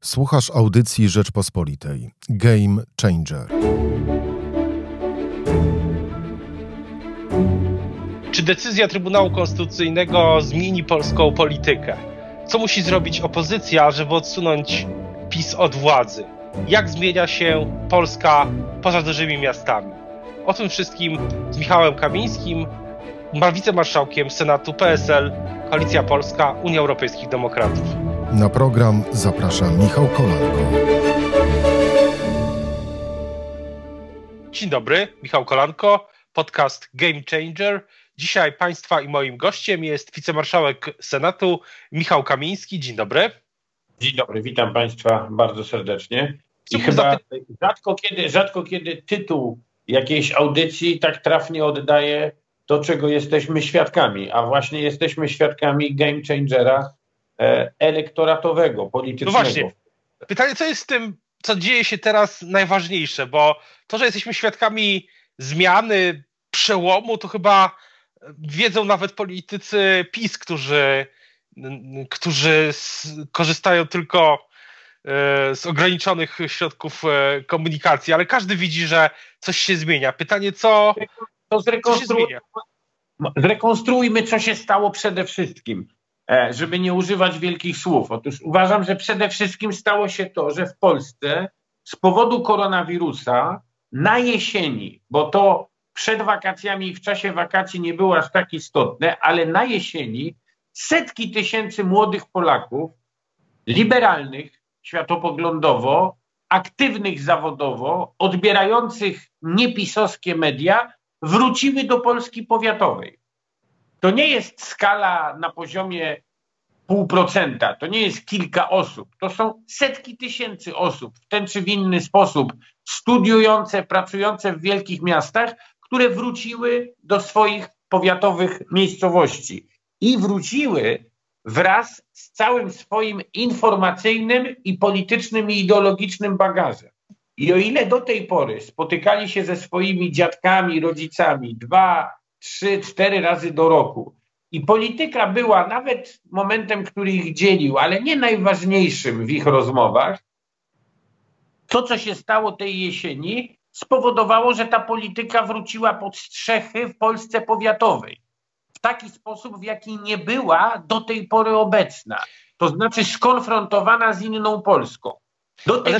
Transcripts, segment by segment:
Słuchasz audycji Rzeczpospolitej. Game Changer. Czy decyzja Trybunału Konstytucyjnego zmieni polską politykę? Co musi zrobić opozycja, żeby odsunąć PiS od władzy? Jak zmienia się Polska poza dużymi miastami? O tym wszystkim z Michałem Kamińskim, wicemarszałkiem Senatu PSL, Koalicja Polska, Unia Europejskich Demokratów. Na program zaprasza Michał Kolanko. Dzień dobry, Michał Kolanko, podcast Game Changer. Dzisiaj Państwa i moim gościem jest wicemarszałek Senatu Michał Kamiński. Dzień dobry. Dzień dobry, witam Państwa bardzo serdecznie. I chyba rzadko kiedy, rzadko kiedy tytuł jakiejś audycji tak trafnie oddaje to, czego jesteśmy świadkami, a właśnie jesteśmy świadkami game changera elektoratowego, politycznego. No właśnie. Pytanie, co jest z tym, co dzieje się teraz najważniejsze, bo to, że jesteśmy świadkami zmiany, przełomu, to chyba wiedzą nawet politycy PiS, którzy, którzy korzystają tylko e, z ograniczonych środków e, komunikacji, ale każdy widzi, że coś się zmienia. Pytanie, co, to zrekonstruujmy, zrekonstruujmy, co się stało przede wszystkim, e, żeby nie używać wielkich słów. Otóż uważam, że przede wszystkim stało się to, że w Polsce z powodu koronawirusa na jesieni, bo to przed wakacjami i w czasie wakacji nie było aż tak istotne, ale na jesieni setki tysięcy młodych Polaków, liberalnych światopoglądowo, aktywnych zawodowo, odbierających niepisowskie media, wróciły do Polski powiatowej. To nie jest skala na poziomie pół procenta, to nie jest kilka osób, to są setki tysięcy osób w ten czy w inny sposób studiujące, pracujące w wielkich miastach, które wróciły do swoich powiatowych miejscowości i wróciły wraz z całym swoim informacyjnym i politycznym i ideologicznym bagażem. I o ile do tej pory spotykali się ze swoimi dziadkami, rodzicami dwa, trzy, cztery razy do roku i polityka była nawet momentem, który ich dzielił, ale nie najważniejszym w ich rozmowach, to, co się stało tej jesieni, spowodowało, że ta polityka wróciła pod strzechy w Polsce powiatowej. W taki sposób, w jaki nie była do tej pory obecna. To znaczy skonfrontowana z inną Polską. Do tej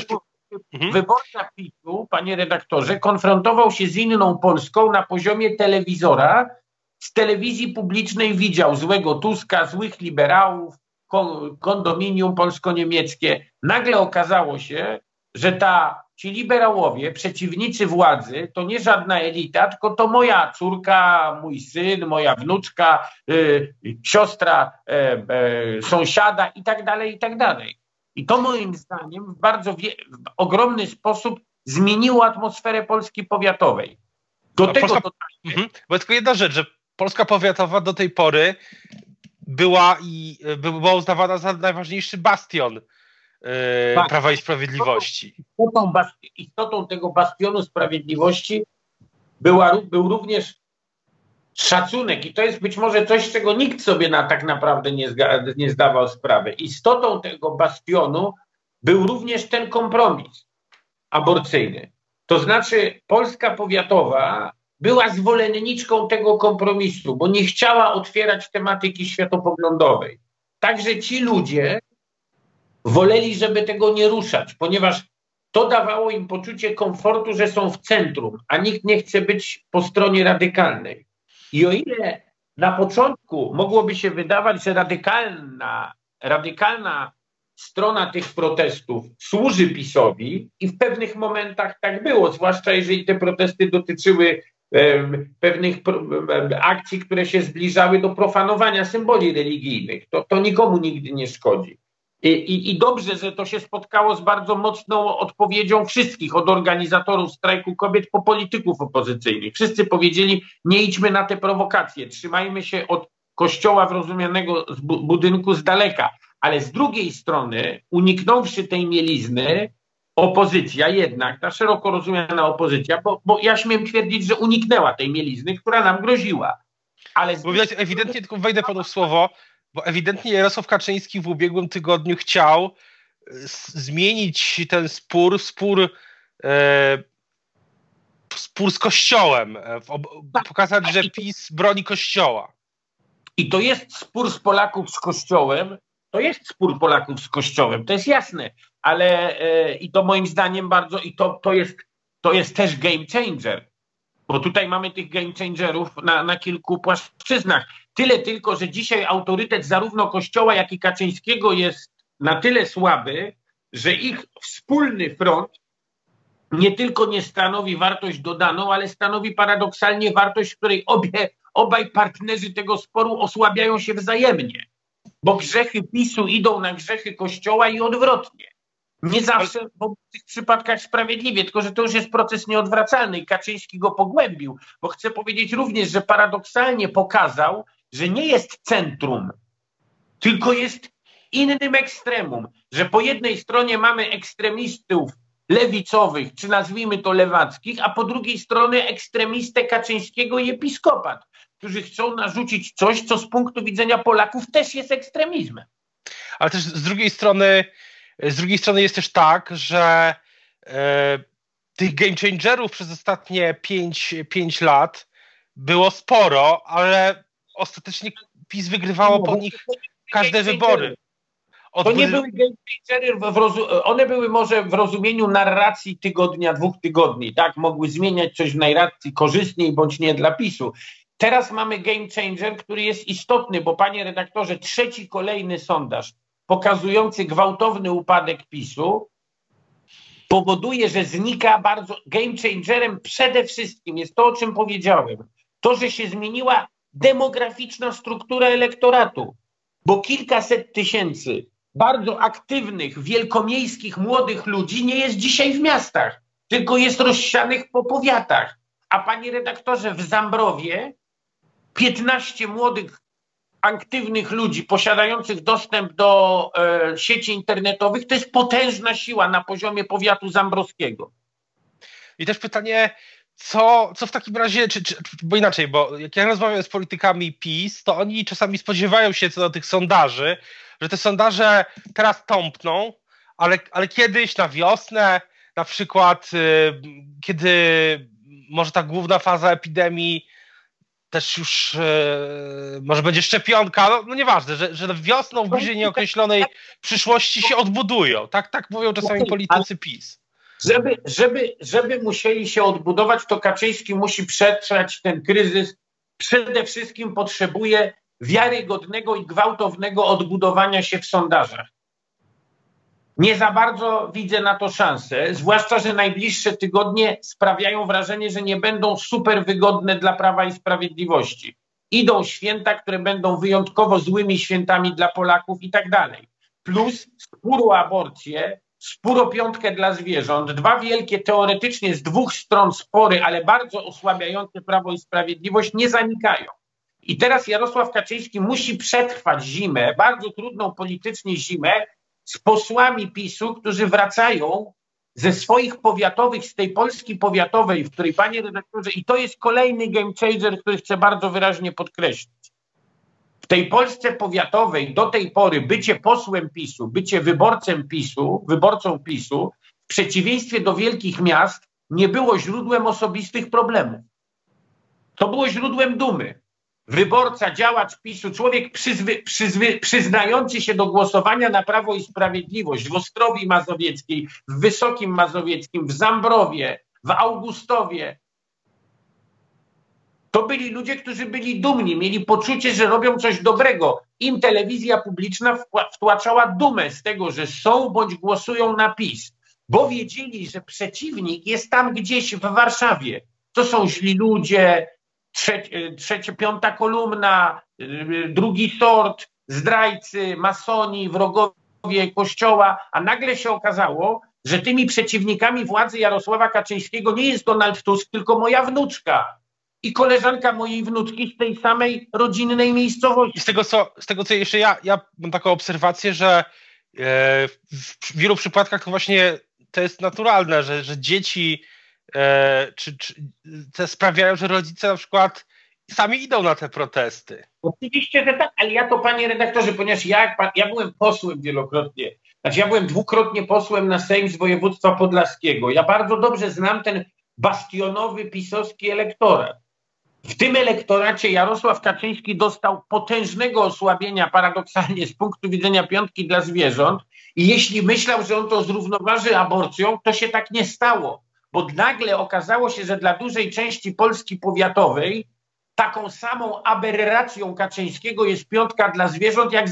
Mhm. Wyborca PiSu, panie redaktorze, konfrontował się z inną Polską na poziomie telewizora. Z telewizji publicznej widział złego Tuska, złych liberałów, kondominium polsko-niemieckie. Nagle okazało się, że ta, ci liberałowie, przeciwnicy władzy, to nie żadna elita, tylko to moja córka, mój syn, moja wnuczka, y, siostra y, y, sąsiada i tak dalej, i tak dalej. I to moim zdaniem w bardzo w ogromny sposób zmieniło atmosferę Polski powiatowej. Do no, tego Polska... mhm. Bo tylko jedna rzecz, że Polska powiatowa do tej pory była i była uznawana za najważniejszy bastion yy, tak. Prawa i Sprawiedliwości. Istotą, istotą tego bastionu sprawiedliwości była, był również szacunek i to jest być może coś, czego nikt sobie na, tak naprawdę nie, nie zdawał sprawy. Istotą tego bastionu był również ten kompromis aborcyjny. To znaczy Polska powiatowa była zwolenniczką tego kompromisu, bo nie chciała otwierać tematyki światopoglądowej. Także ci ludzie woleli, żeby tego nie ruszać, ponieważ to dawało im poczucie komfortu, że są w centrum, a nikt nie chce być po stronie radykalnej. I o ile na początku mogłoby się wydawać, że radykalna, radykalna strona tych protestów służy PiSowi i w pewnych momentach tak było, zwłaszcza jeżeli te protesty dotyczyły pewnych akcji, które się zbliżały do profanowania symboli religijnych. To, to nikomu nigdy nie szkodzi. I, i, dobrze, że to się spotkało z bardzo mocną odpowiedzią wszystkich, od organizatorów strajku kobiet po polityków opozycyjnych. Wszyscy powiedzieli, nie idźmy na te prowokacje, trzymajmy się od kościoła w z budynku z daleka. Ale z drugiej strony, uniknąwszy tej mielizny, opozycja jednak, ta szeroko rozumiana opozycja, bo, bo ja śmiem twierdzić, że uniknęła tej mielizny, która nam groziła. Ale bo widać, ewidentnie, tylko wejdę panu w słowo, bo ewidentnie Jarosław Kaczyński w ubiegłym tygodniu chciał zmienić ten spór, spór, e, spór z Kościołem, e, pokazać, że PiS broni Kościoła. I to jest spór z Polaków z Kościołem, to jest spór Polaków z Kościołem, to jest jasne, ale e, i to moim zdaniem bardzo, i to, to, jest, to jest też game changer, bo tutaj mamy tych game changerów na, na kilku płaszczyznach. Tyle tylko, że dzisiaj autorytet zarówno Kościoła, jak i Kaczyńskiego jest na tyle słaby, że ich wspólny front nie tylko nie stanowi wartość dodaną, ale stanowi paradoksalnie wartość, w której obie, obaj partnerzy tego sporu osłabiają się wzajemnie. Bo grzechy PiSu idą na grzechy Kościoła i odwrotnie. Nie zawsze w tych przypadkach sprawiedliwie, tylko że to już jest proces nieodwracalny i Kaczyński go pogłębił, bo chcę powiedzieć również, że paradoksalnie pokazał, że nie jest centrum, tylko jest innym ekstremum, że po jednej stronie mamy ekstremistów lewicowych, czy nazwijmy to lewackich, a po drugiej stronie ekstremistę Kaczyńskiego i episkopat, którzy chcą narzucić coś, co z punktu widzenia Polaków też jest ekstremizmem. Ale też z drugiej strony, z drugiej strony jest też tak, że e, tych game changerów przez ostatnie 5, 5 lat było sporo, ale ostatecznie PiS wygrywało po nich każde wybory. Od... To nie były game changery, one były może w rozumieniu narracji tygodnia, dwóch tygodni, tak? Mogły zmieniać coś w narracji korzystniej bądź nie dla PiSu. Teraz mamy game changer, który jest istotny, bo panie redaktorze, trzeci kolejny sondaż pokazujący gwałtowny upadek PiSu powoduje, że znika bardzo game changerem przede wszystkim jest to, o czym powiedziałem. To, że się zmieniła demograficzna struktura elektoratu, bo kilkaset tysięcy bardzo aktywnych, wielkomiejskich, młodych ludzi nie jest dzisiaj w miastach, tylko jest rozsianych po powiatach. A panie redaktorze, w Zambrowie 15 młodych, aktywnych ludzi posiadających dostęp do e, sieci internetowych to jest potężna siła na poziomie powiatu zambrowskiego. I też pytanie, co, co w takim razie, czy, czy, bo inaczej, bo jak ja rozmawiam z politykami PiS, to oni czasami spodziewają się co do tych sondaży, że te sondaże teraz tąpną, ale, ale kiedyś na wiosnę, na przykład, y, kiedy może ta główna faza epidemii też już y, może będzie szczepionka, no, no nieważne, że, że wiosną w bliżej nieokreślonej przyszłości się odbudują. Tak, tak mówią czasami politycy PiS. Żeby, żeby, żeby musieli się odbudować, to Kaczyński musi przetrwać ten kryzys. Przede wszystkim potrzebuje wiarygodnego i gwałtownego odbudowania się w sondażach. Nie za bardzo widzę na to szansę, zwłaszcza, że najbliższe tygodnie sprawiają wrażenie, że nie będą super wygodne dla Prawa i Sprawiedliwości. Idą święta, które będą wyjątkowo złymi świętami dla Polaków i tak dalej. Plus spór o aborcję, spór o piątkę dla zwierząt, dwa wielkie teoretycznie z dwóch stron spory, ale bardzo osłabiające Prawo i Sprawiedliwość nie zanikają. I teraz Jarosław Kaczyński musi przetrwać zimę, bardzo trudną politycznie zimę, z posłami PiSu, którzy wracają ze swoich powiatowych, z tej Polski powiatowej, w której, panie redaktorze, i to jest kolejny game changer, który chcę bardzo wyraźnie podkreślić. W tej Polsce powiatowej do tej pory bycie posłem PiSu, bycie wyborcem PiSu, wyborcą PiSu, w przeciwieństwie do wielkich miast, nie było źródłem osobistych problemów. To było źródłem dumy wyborca, działacz PiSu, człowiek przyzwy, przyzwy, przyznający się do głosowania na Prawo i Sprawiedliwość w Ostrowi Mazowieckiej, w Wysokim Mazowieckim, w Zambrowie, w Augustowie. To byli ludzie, którzy byli dumni, mieli poczucie, że robią coś dobrego. Im telewizja publiczna wtłaczała dumę z tego, że są bądź głosują na PiS, bo wiedzieli, że przeciwnik jest tam gdzieś w Warszawie. To są źli ludzie, trzecie, trzecie, piąta kolumna, y, drugi sort, zdrajcy, masoni, wrogowie Kościoła, a nagle się okazało, że tymi przeciwnikami władzy Jarosława Kaczyńskiego nie jest Donald Tusk, tylko moja wnuczka i koleżanka mojej wnuczki z tej samej rodzinnej miejscowości. Z tego, co, z tego, co jeszcze ja, ja mam taką obserwację, że e, w wielu przypadkach to właśnie to jest naturalne, że, że dzieci czy, czy te sprawiają, że rodzice na przykład sami idą na te protesty. Oczywiście, że tak, ale ja to panie redaktorze, ponieważ ja, ja byłem posłem wielokrotnie Znaczy ja byłem dwukrotnie posłem na Sejm z województwa podlaskiego. Ja bardzo dobrze znam ten bastionowy pisowski elektorat. W tym elektoracie Jarosław Kaczyński dostał potężnego osłabienia, paradoksalnie z punktu widzenia piątki dla zwierząt. I jeśli myślał, że on to zrównoważy aborcją, to się tak nie stało, bo nagle okazało się, że dla dużej części Polski powiatowej taką samą aberracją Kaczyńskiego jest piątka dla zwierząt, jak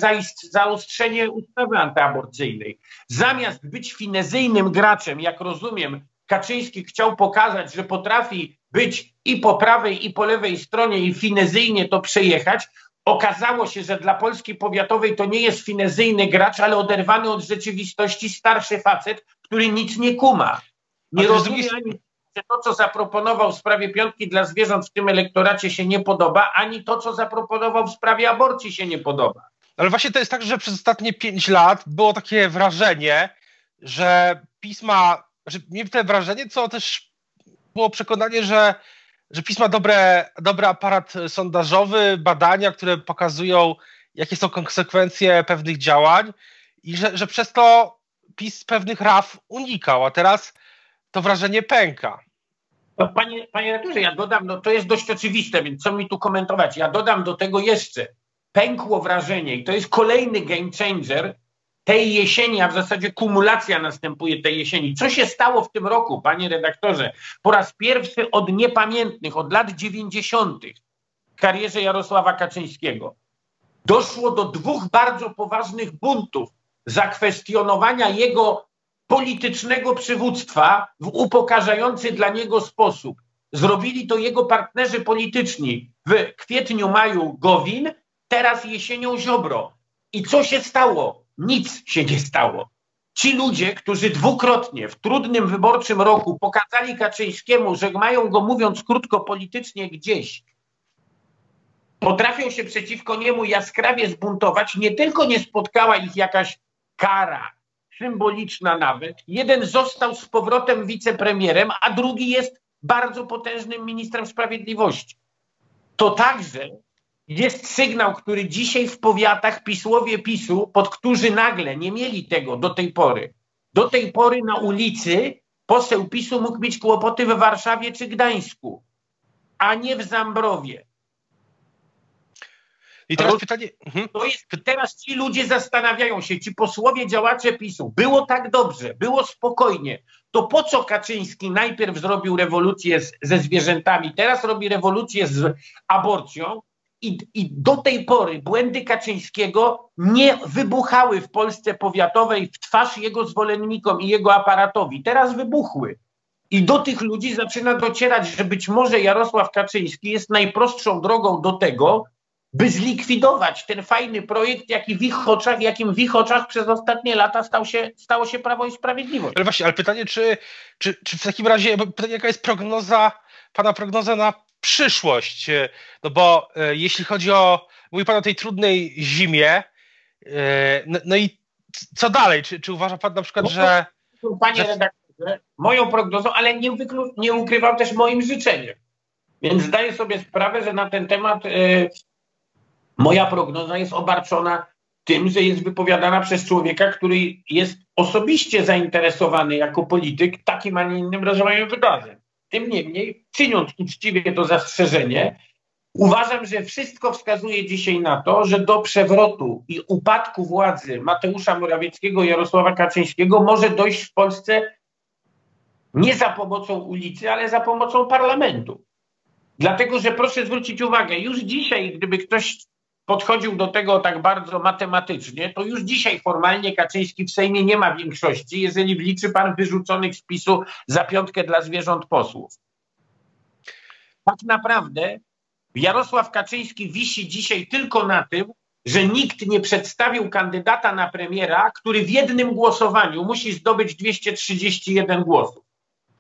zaostrzenie ustawy antyaborcyjnej. Zamiast być finezyjnym graczem, jak rozumiem, Kaczyński chciał pokazać, że potrafi być i po prawej, i po lewej stronie i finezyjnie to przejechać, okazało się, że dla Polski powiatowej to nie jest finezyjny gracz, ale oderwany od rzeczywistości starszy facet, który nic nie kuma. Nie rozumie ani że to, co zaproponował w sprawie piątki dla zwierząt w tym elektoracie się nie podoba, ani to, co zaproponował w sprawie aborcji się nie podoba. Ale właśnie to jest tak, że przez ostatnie pięć lat było takie wrażenie, że pisma, że miałem te wrażenie, co też było przekonanie, że, że pisma dobre, dobry aparat sondażowy, badania, które pokazują, jakie są konsekwencje pewnych działań i że, że przez to PiS pewnych raf unikał, a teraz to wrażenie pęka. No, panie, panie rektorze, ja dodam, no to jest dość oczywiste, więc co mi tu komentować? Ja dodam do tego jeszcze, pękło wrażenie i to jest kolejny game changer tej jesieni, a w zasadzie kumulacja następuje tej jesieni. Co się stało w tym roku, panie redaktorze? Po raz pierwszy od niepamiętnych, od lat 90. w karierze Jarosława Kaczyńskiego doszło do dwóch bardzo poważnych buntów zakwestionowania jego politycznego przywództwa w upokarzający dla niego sposób. Zrobili to jego partnerzy polityczni w kwietniu, maju Gowin, teraz jesienią Ziobro. I co się stało? Nic się nie stało. Ci ludzie, którzy dwukrotnie w trudnym wyborczym roku pokazali Kaczyńskiemu, że mają go, mówiąc krótko, politycznie gdzieś, potrafią się przeciwko niemu jaskrawie zbuntować, nie tylko nie spotkała ich jakaś kara, symboliczna nawet. Jeden został z powrotem wicepremierem, a drugi jest bardzo potężnym ministrem sprawiedliwości. To także jest sygnał, który dzisiaj w powiatach pisłowie PiSu, pod którzy nagle nie mieli tego do tej pory. Do tej pory na ulicy poseł PiSu mógł mieć kłopoty w Warszawie czy Gdańsku, a nie w Zambrowie. I teraz pytanie. Mhm. To jest, teraz ci ludzie zastanawiają się, ci posłowie działacze PiSu, było tak dobrze, było spokojnie, to po co Kaczyński najpierw zrobił rewolucję z, ze zwierzętami, teraz robi rewolucję z aborcją, i, I, do tej pory błędy Kaczyńskiego nie wybuchały w Polsce powiatowej w twarz jego zwolennikom i jego aparatowi. Teraz wybuchły. I do tych ludzi zaczyna docierać, że być może Jarosław Kaczyński jest najprostszą drogą do tego, by zlikwidować ten fajny projekt, jaki w ich oczach, jakim w ich oczach przez ostatnie lata stał się, stało się Prawo i Sprawiedliwość. Ale właśnie, ale pytanie, czy, czy, czy w takim razie, pytanie, jaka jest prognoza, pana prognoza na przyszłość? No bo e, jeśli chodzi o, mówi pan o tej trudnej zimie, e, no, no i co dalej? Czy, czy uważa pan na przykład, no, że... Panie że... redaktorze, moją prognozą, ale nie, wyklu... nie ukrywam też moim życzeniem. Więc zdaję sobie sprawę, że na ten temat y, Moja prognoza jest obarczona tym, że jest wypowiadana przez człowieka, który jest osobiście zainteresowany jako polityk takim, a nie innym rozwojem wydarzeń. Tym niemniej, czyniąc uczciwie to zastrzeżenie, uważam, że wszystko wskazuje dzisiaj na to, że do przewrotu i upadku władzy Mateusza Morawieckiego i Jarosława Kaczyńskiego może dojść w Polsce nie za pomocą ulicy, ale za pomocą parlamentu. Dlatego, że proszę zwrócić uwagę, już dzisiaj, gdyby ktoś podchodził do tego tak bardzo matematycznie, to już dzisiaj formalnie Kaczyński w Sejmie nie ma większości, jeżeli wliczy pan wyrzuconych z PiSu za piątkę dla zwierząt posłów. Tak naprawdę Jarosław Kaczyński wisi dzisiaj tylko na tym, że nikt nie przedstawił kandydata na premiera, który w jednym głosowaniu musi zdobyć 231 głosów.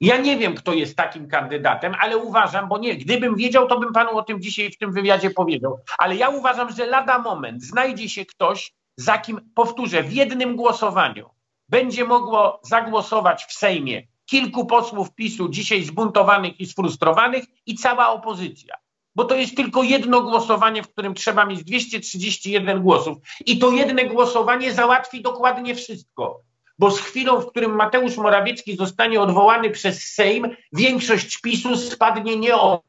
Ja nie wiem, kto jest takim kandydatem, ale uważam, bo nie, gdybym wiedział, to bym panu o tym dzisiaj w tym wywiadzie powiedział. Ale ja uważam, że lada moment znajdzie się ktoś, za kim, powtórzę, w jednym głosowaniu będzie mogło zagłosować w Sejmie kilku posłów PiSu dzisiaj zbuntowanych i sfrustrowanych i cała opozycja. bo to jest tylko jedno głosowanie, w którym trzeba mieć 231 głosów. I to jedno głosowanie załatwi dokładnie wszystko. Bo z chwilą, w którym Mateusz Morawiecki zostanie odwołany przez Sejm, większość PiSu spadnie nie o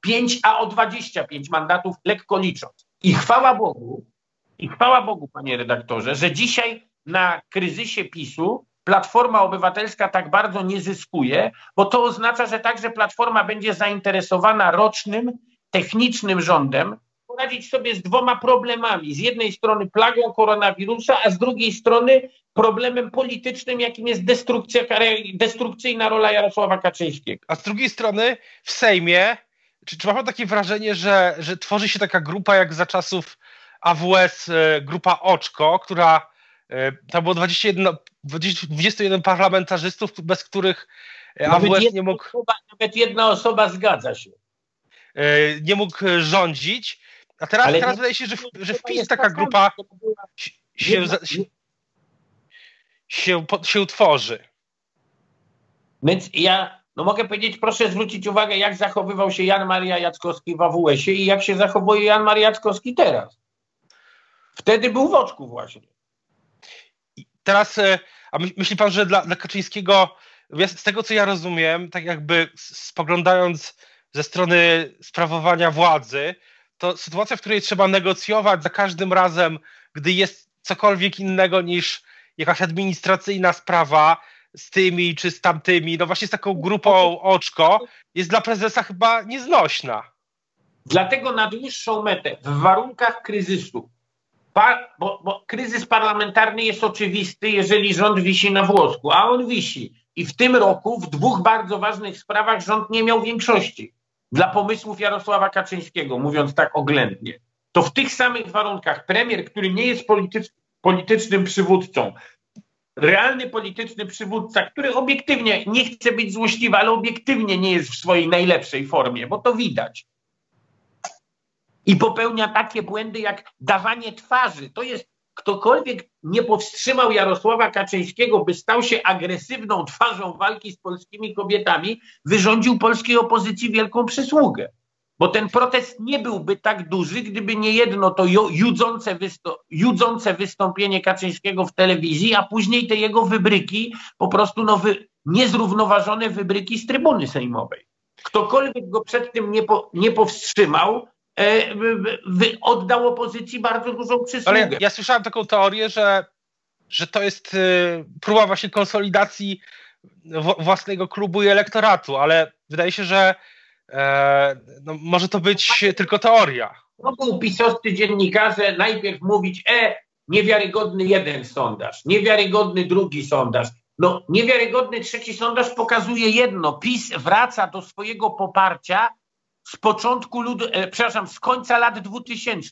5, a o 25 mandatów, lekko licząc. I chwała Bogu, i chwała Bogu, panie redaktorze, że dzisiaj na kryzysie PiSu Platforma Obywatelska tak bardzo nie zyskuje, bo to oznacza, że także Platforma będzie zainteresowana rocznym, technicznym rządem, poradzić sobie z dwoma problemami. Z jednej strony plagą koronawirusa, a z drugiej strony problemem politycznym, jakim jest destrukcja, destrukcyjna rola Jarosława Kaczyńskiego. A z drugiej strony w Sejmie, czy, czy ma pan takie wrażenie, że, że tworzy się taka grupa jak za czasów AWS, e, grupa Oczko, która e, tam było 21, 21 parlamentarzystów, bez których e, nawet AWS nie mógł. Osoba, nawet jedna osoba zgadza się. Nie mógł rządzić. A teraz, teraz wydaje się, że, że wpis taka grupa się, się, się, się utworzy. Więc ja no mogę powiedzieć, proszę zwrócić uwagę, jak zachowywał się Jan Maria Jackowski w AWS-ie i jak się zachowuje Jan Maria Jackowski teraz. Wtedy był w oczku właśnie. Teraz, e, a myśli pan, że dla, dla Kaczyńskiego, z tego co ja rozumiem, tak jakby spoglądając ze strony sprawowania władzy, to sytuacja, w której trzeba negocjować za każdym razem, gdy jest cokolwiek innego niż jakaś administracyjna sprawa z tymi czy z tamtymi, no właśnie z taką grupą oczko, jest dla prezesa chyba nieznośna. Dlatego na dłuższą metę, w warunkach kryzysu, bo, bo kryzys parlamentarny jest oczywisty, jeżeli rząd wisi na włosku, a on wisi. I w tym roku w dwóch bardzo ważnych sprawach rząd nie miał większości dla pomysłów Jarosława Kaczyńskiego, mówiąc tak oględnie. To w tych samych warunkach premier, który nie jest politycz, politycznym przywódcą, realny polityczny przywódca, który obiektywnie, nie chce być złośliwy, ale obiektywnie nie jest w swojej najlepszej formie, bo to widać i popełnia takie błędy jak dawanie twarzy. To jest ktokolwiek nie powstrzymał Jarosława Kaczyńskiego, by stał się agresywną twarzą walki z polskimi kobietami, wyrządził polskiej opozycji wielką przysługę. Bo ten protest nie byłby tak duży, gdyby nie jedno to judzące, wystąp judzące wystąpienie Kaczyńskiego w telewizji, a później te jego wybryki, po prostu no niezrównoważone wybryki z trybuny sejmowej. Ktokolwiek go przed tym nie, po nie powstrzymał, oddał opozycji bardzo dużą przysługę. Ale ja, ja słyszałem taką teorię, że, że to jest y, próba właśnie konsolidacji własnego klubu i elektoratu, ale wydaje się, że e, no, może to być tylko teoria. Mogą pisowscy dziennikarze najpierw mówić, e, niewiarygodny jeden sondaż, niewiarygodny drugi sondaż. No, niewiarygodny trzeci sondaż pokazuje jedno. PiS wraca do swojego poparcia z początku ludu, e, przepraszam, z końca lat 2000.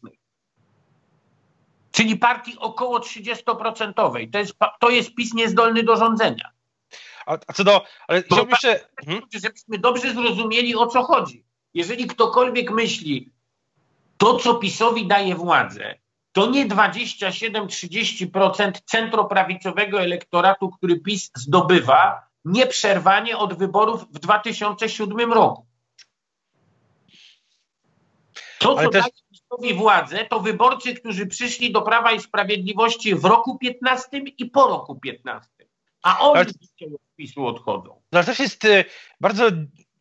Czyli partii około 30%. To jest, to jest PiS niezdolny do rządzenia. A, a co do. Ale chciałbym jeszcze. Hmm? Żebyśmy dobrze zrozumieli o co chodzi. Jeżeli ktokolwiek myśli, to co PiSowi daje władzę, to nie 27-30% centroprawicowego elektoratu, który PiS zdobywa nieprzerwanie od wyborów w 2007 roku. To, co też... daje PiSowi władzę, to wyborcy, którzy przyszli do Prawa i Sprawiedliwości w roku 15 i po roku 15. A oni Ale... od PiSu odchodzą. No, też jest y, bardzo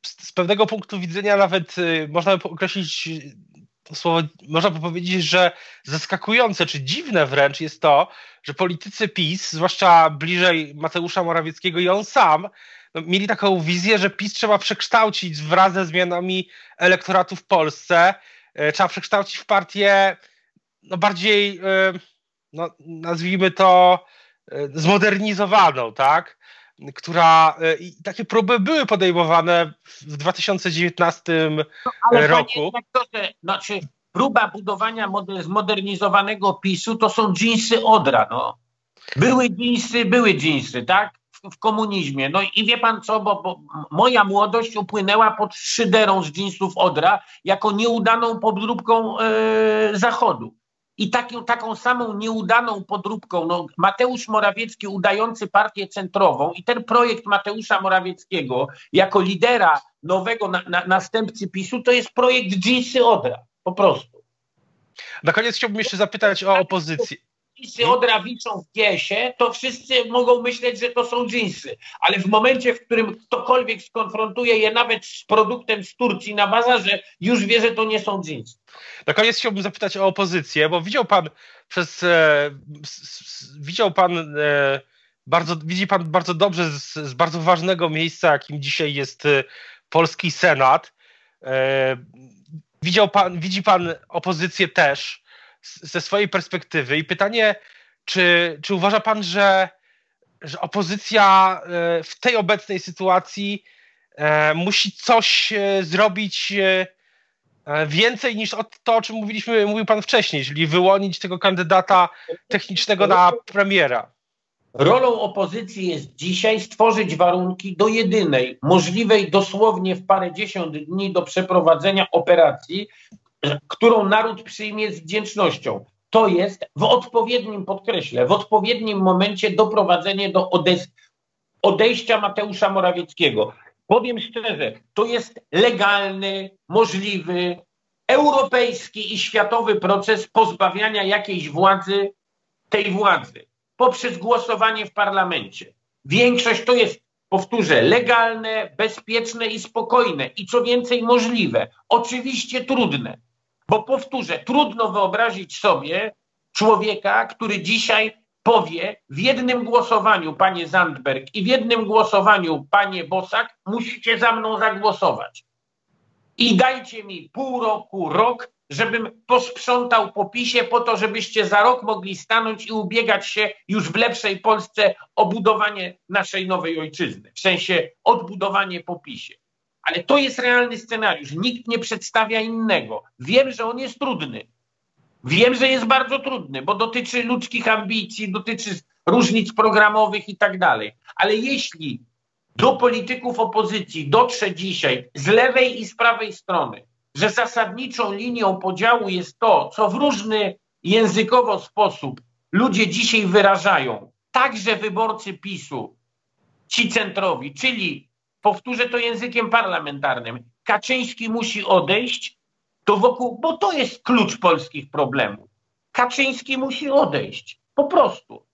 z pewnego punktu widzenia nawet y, można by określić y, to słowo, można by powiedzieć, że zaskakujące czy dziwne wręcz jest to, że politycy PiS, zwłaszcza bliżej Mateusza Morawieckiego i on sam, no, mieli taką wizję, że PiS trzeba przekształcić wraz ze zmianami elektoratu w Polsce trzeba przekształcić w partię no bardziej, e, no, nazwijmy to, e, zmodernizowaną, tak? Która i takie próby były podejmowane w 2019 no, ale roku. Panie znaczy próba budowania zmodernizowanego PiSu to są dżinsy Odra, no. Były dżinsy, były dżinsy, tak? W komunizmie. No i wie pan co, bo, bo moja młodość upłynęła pod szyderą z dżinsów Odra jako nieudaną podróbką e, Zachodu. i taką, taką samą nieudaną podróbką. No, Mateusz Morawiecki udający partię centrową i ten projekt Mateusza Morawieckiego jako lidera nowego na, na, następcy PiSu to jest projekt Dżinsy Odra, po prostu. Na koniec chciałbym jeszcze zapytać o opozycję dżinsy Odra wiszą w giesie, to wszyscy mogą myśleć, że to są dżinsy. Ale w momencie, w którym ktokolwiek skonfrontuje je nawet z produktem z Turcji na bazarze, już wie, że to nie są dżinsy. Na koniec chciałbym zapytać o opozycję, bo widział pan przez. E, widział pan. E, bardzo, widzi pan bardzo dobrze z, z, bardzo ważnego miejsca, jakim dzisiaj jest e, polski Senat. E, widział pan, widzi pan opozycję też ze swojej perspektywy i pytanie, czy, czy uważa pan, że, że opozycja e, w tej obecnej sytuacji e, musi coś e, zrobić więcej niż to, o czym mówiliśmy, mówił pan wcześniej, czyli wyłonić tego kandydata technicznego na premiera? Rolą opozycji jest dzisiaj stworzyć warunki do jedynej, możliwej dosłownie w parę dziesiąt dni do przeprowadzenia operacji, którą naród przyjmie z wdzięcznością. To jest w odpowiednim, podkreślę, w odpowiednim momencie doprowadzenie do odejścia Mateusza Morawieckiego. Powiem szczerze, to jest legalny, możliwy, europejski i światowy proces pozbawiania jakiejś władzy tej władzy poprzez głosowanie w parlamencie. Większość to jest, powtórzę, legalne, bezpieczne i spokojne i co więcej możliwe. Oczywiście trudne, bo powtórzę, trudno wyobrazić sobie człowieka, który dzisiaj powie w jednym głosowaniu, panie Zandberg, i w jednym głosowaniu, panie Bosak, musicie za mną zagłosować. I dajcie mi pół roku, rok, żebym posprzątał po PiSie po to, żebyście za rok mogli stanąć i ubiegać się już w lepszej Polsce o budowanie naszej nowej ojczyzny, w sensie odbudowanie po PiSie. Ale to jest realny scenariusz. Nikt nie przedstawia innego. Wiem, że on jest trudny. Wiem, że jest bardzo trudny, bo dotyczy ludzkich ambicji, dotyczy różnic programowych i tak dalej. Ale jeśli do polityków opozycji dotrze dzisiaj z lewej i z prawej strony, że zasadniczą linią podziału jest to, co w różny językowo sposób ludzie dzisiaj wyrażają, także wyborcy PiSu, ci centrowi, czyli powtórzę to językiem parlamentarnym, Kaczyński musi odejść, to wokół, bo to jest klucz polskich problemów. Kaczyński musi odejść, po prostu.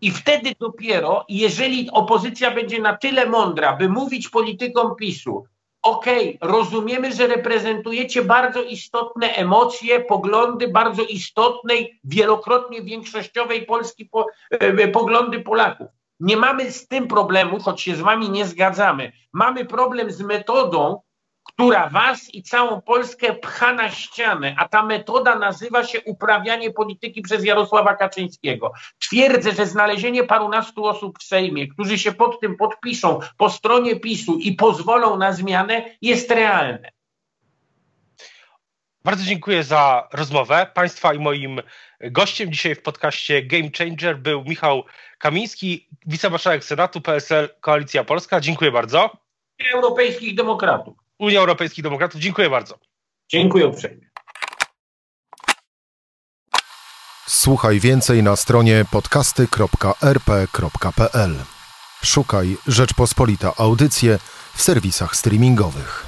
I wtedy dopiero, jeżeli opozycja będzie na tyle mądra, by mówić politykom PiSu, okej, okay, rozumiemy, że reprezentujecie bardzo istotne emocje, poglądy bardzo istotnej, wielokrotnie większościowej Polski, po, e, poglądy Polaków. Nie mamy z tym problemu, choć się z wami nie zgadzamy. Mamy problem z metodą, która was i całą Polskę pcha na ścianę, a ta metoda nazywa się uprawianie polityki przez Jarosława Kaczyńskiego. Twierdzę, że znalezienie parunastu osób w Sejmie, którzy się pod tym podpiszą po stronie PiSu i pozwolą na zmianę, jest realne. Bardzo dziękuję za rozmowę. Państwa i moim gościem dzisiaj w podcaście Game Changer był Michał Kamiński, wicemarszałek Senatu PSL Koalicja Polska. Dziękuję bardzo. Europejskich Demokratów. Unia Europejskich Demokratów. Dziękuję bardzo. Dziękuję uprzejmie. Słuchaj więcej na stronie podcasty.rp.pl. Szukaj Rzeczpospolita Audycje w serwisach streamingowych.